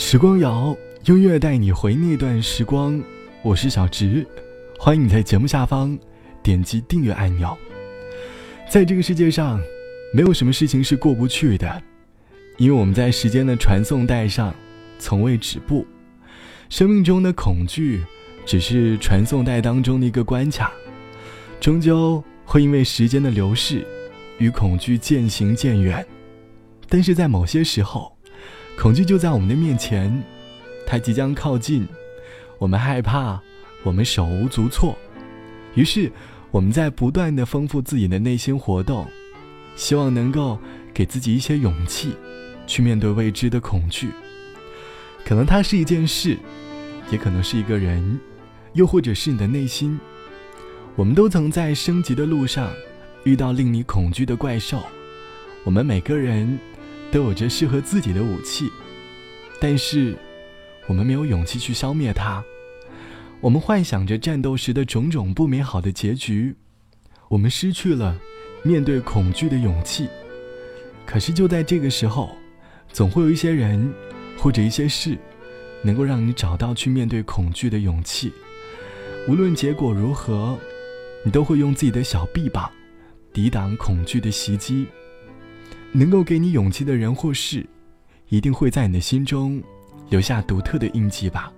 时光谣，音乐带你回那段时光。我是小直，欢迎你在节目下方点击订阅按钮。在这个世界上，没有什么事情是过不去的，因为我们在时间的传送带上从未止步。生命中的恐惧，只是传送带当中的一个关卡，终究会因为时间的流逝，与恐惧渐行渐远。但是在某些时候，恐惧就在我们的面前，它即将靠近，我们害怕，我们手无足措，于是我们在不断的丰富自己的内心活动，希望能够给自己一些勇气，去面对未知的恐惧。可能它是一件事，也可能是一个人，又或者是你的内心。我们都曾在升级的路上遇到令你恐惧的怪兽，我们每个人。都有着适合自己的武器，但是我们没有勇气去消灭它。我们幻想着战斗时的种种不美好的结局，我们失去了面对恐惧的勇气。可是就在这个时候，总会有一些人或者一些事，能够让你找到去面对恐惧的勇气。无论结果如何，你都会用自己的小臂膀抵挡恐惧的袭击。能够给你勇气的人或事，一定会在你的心中留下独特的印记吧。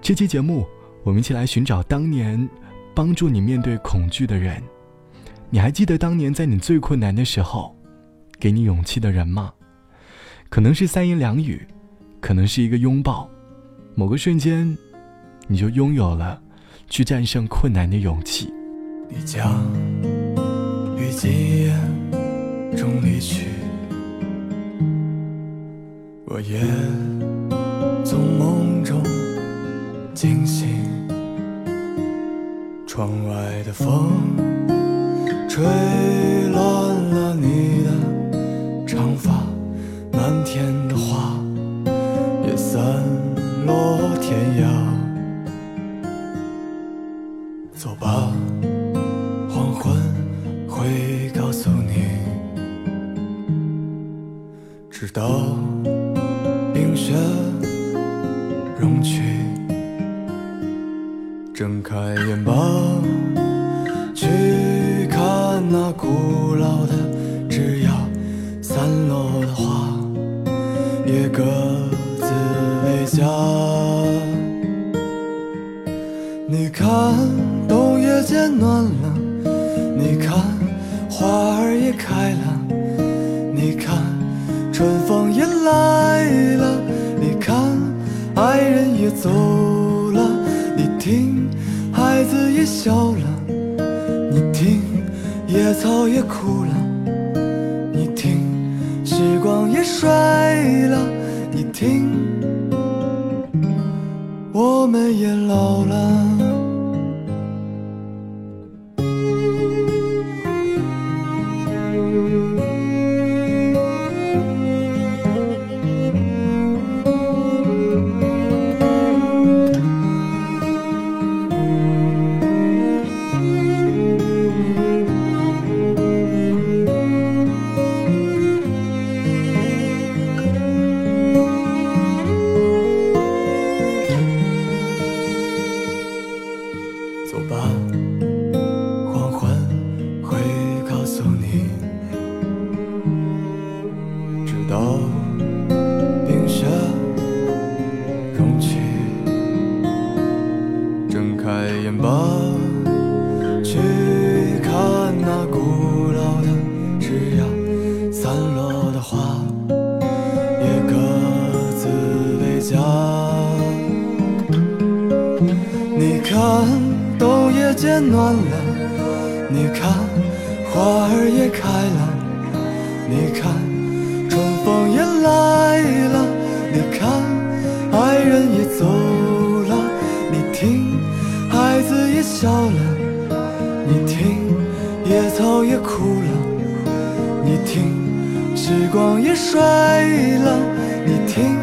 这期节目，我们一起来寻找当年帮助你面对恐惧的人。你还记得当年在你最困难的时候，给你勇气的人吗？可能是三言两语，可能是一个拥抱，某个瞬间，你就拥有了去战胜困难的勇气。你将于今夜中离去。我也从梦中惊醒，窗外的风吹乱睁开眼吧，去看那古老的枝桠，散落的花也各自为家。你看，冬夜渐暖了，你看，花儿也开了，你看，春风也来了。你看爱人也走了，你听，孩子也笑了，你听，野草也枯了，你听，时光也衰了，你听，我们也老了。暖了，你看，花儿也开了，你看，春风也来了，你看，爱人也走了，你听，孩子也笑了，你听，野草也枯了，你听，时光也衰了，你听，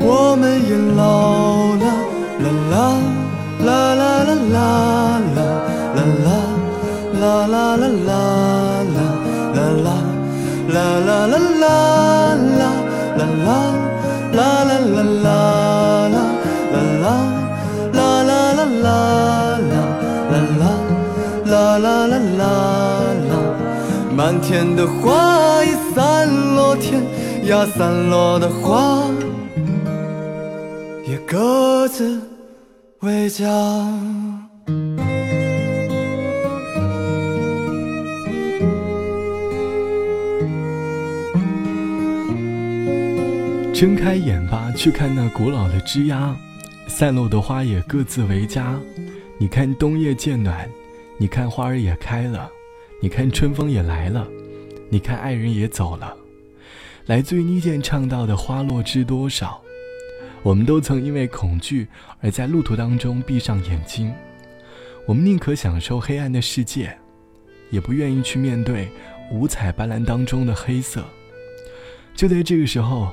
我们也老天的花已散落天涯，散落的花也各自为家。睁开眼吧，去看那古老的枝桠，散落的花也各自为家。你看冬夜渐暖，你看花儿也开了，你看春风也来了，你看爱人也走了。来自于妮健唱到的《花落知多少》，我们都曾因为恐惧而在路途当中闭上眼睛。我们宁可享受黑暗的世界，也不愿意去面对五彩斑斓当中的黑色。就在这个时候。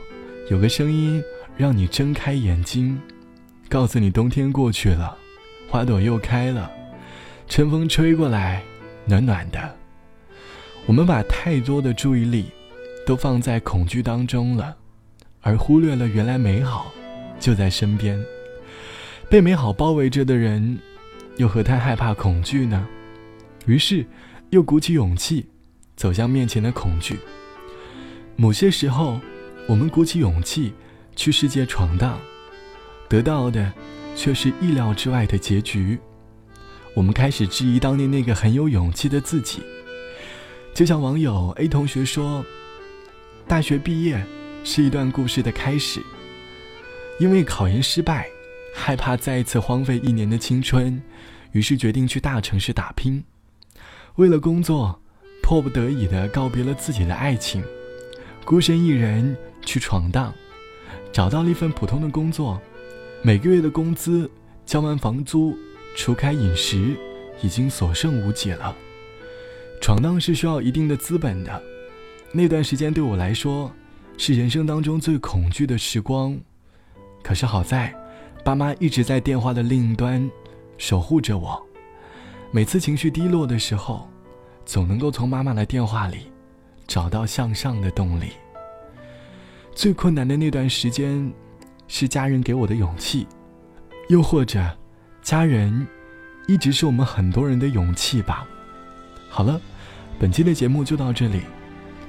有个声音让你睁开眼睛，告诉你冬天过去了，花朵又开了，春风吹过来，暖暖的。我们把太多的注意力都放在恐惧当中了，而忽略了原来美好就在身边。被美好包围着的人，又何太害怕恐惧呢？于是，又鼓起勇气走向面前的恐惧。某些时候。我们鼓起勇气去世界闯荡，得到的却是意料之外的结局。我们开始质疑当年那个很有勇气的自己。就像网友 A 同学说：“大学毕业是一段故事的开始。因为考研失败，害怕再一次荒废一年的青春，于是决定去大城市打拼。为了工作，迫不得已的告别了自己的爱情，孤身一人。”去闯荡，找到了一份普通的工作，每个月的工资交完房租，除开饮食，已经所剩无几了。闯荡是需要一定的资本的，那段时间对我来说，是人生当中最恐惧的时光。可是好在，爸妈一直在电话的另一端，守护着我。每次情绪低落的时候，总能够从妈妈的电话里，找到向上的动力。最困难的那段时间，是家人给我的勇气，又或者，家人一直是我们很多人的勇气吧。好了，本期的节目就到这里。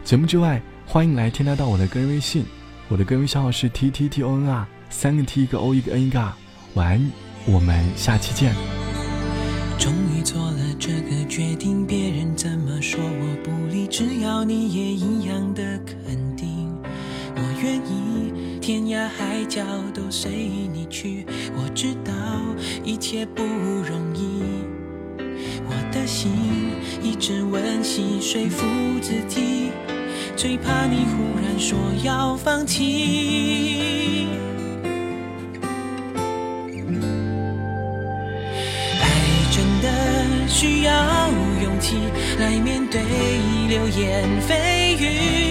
节目之外，欢迎来添加到我的个人微信，我的个人微信号是 t t t o n r，三个 t 一个 o 一个 n 一个。晚安，我们下期见。终于做了这个决定，别人怎么说我不理，只要你也一样的肯定。我愿意天涯海角都随你去，我知道一切不容易。我的心一直温习说服自己，最怕你忽然说要放弃。爱真的需要勇气来面对流言蜚语，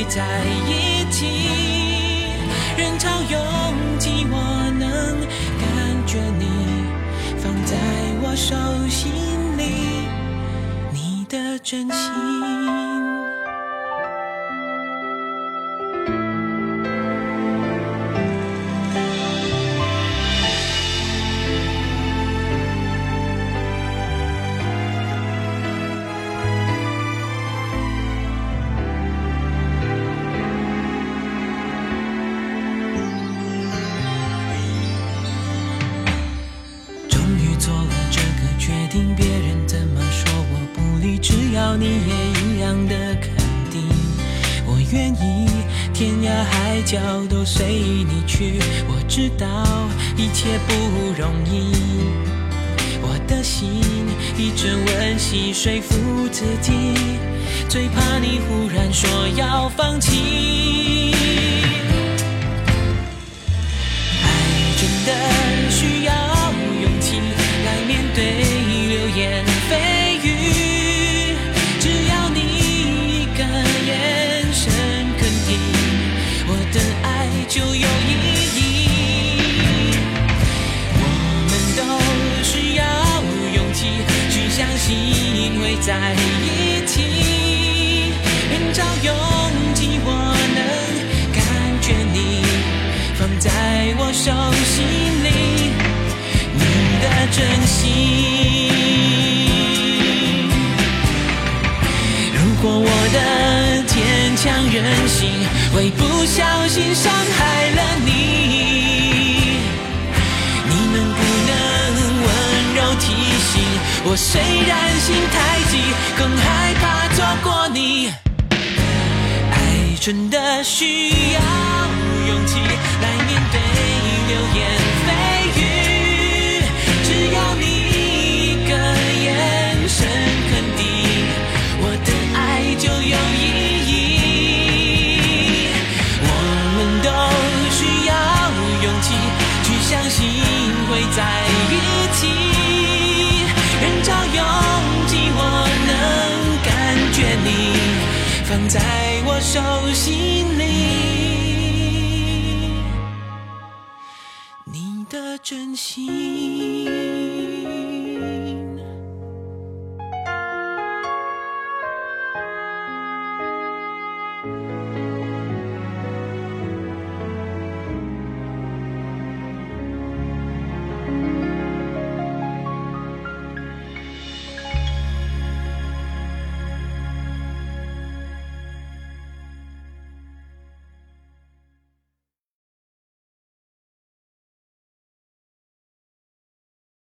会在一起。人潮拥挤，我能感觉你放在我手心里，你的真心。愿意天涯海角都随你去。我知道一切不容易，我的心一直温习说服自己，最怕你忽然说要放弃。爱真的需要就有意义我们都需要勇气去相信会在一起。人潮拥挤我能感觉你放在我手心里你的真心如果我的坚强任性会不小心伤我虽然心太急，更害怕错过你。爱真的需要勇气，来面对流言蜚语。在我手心。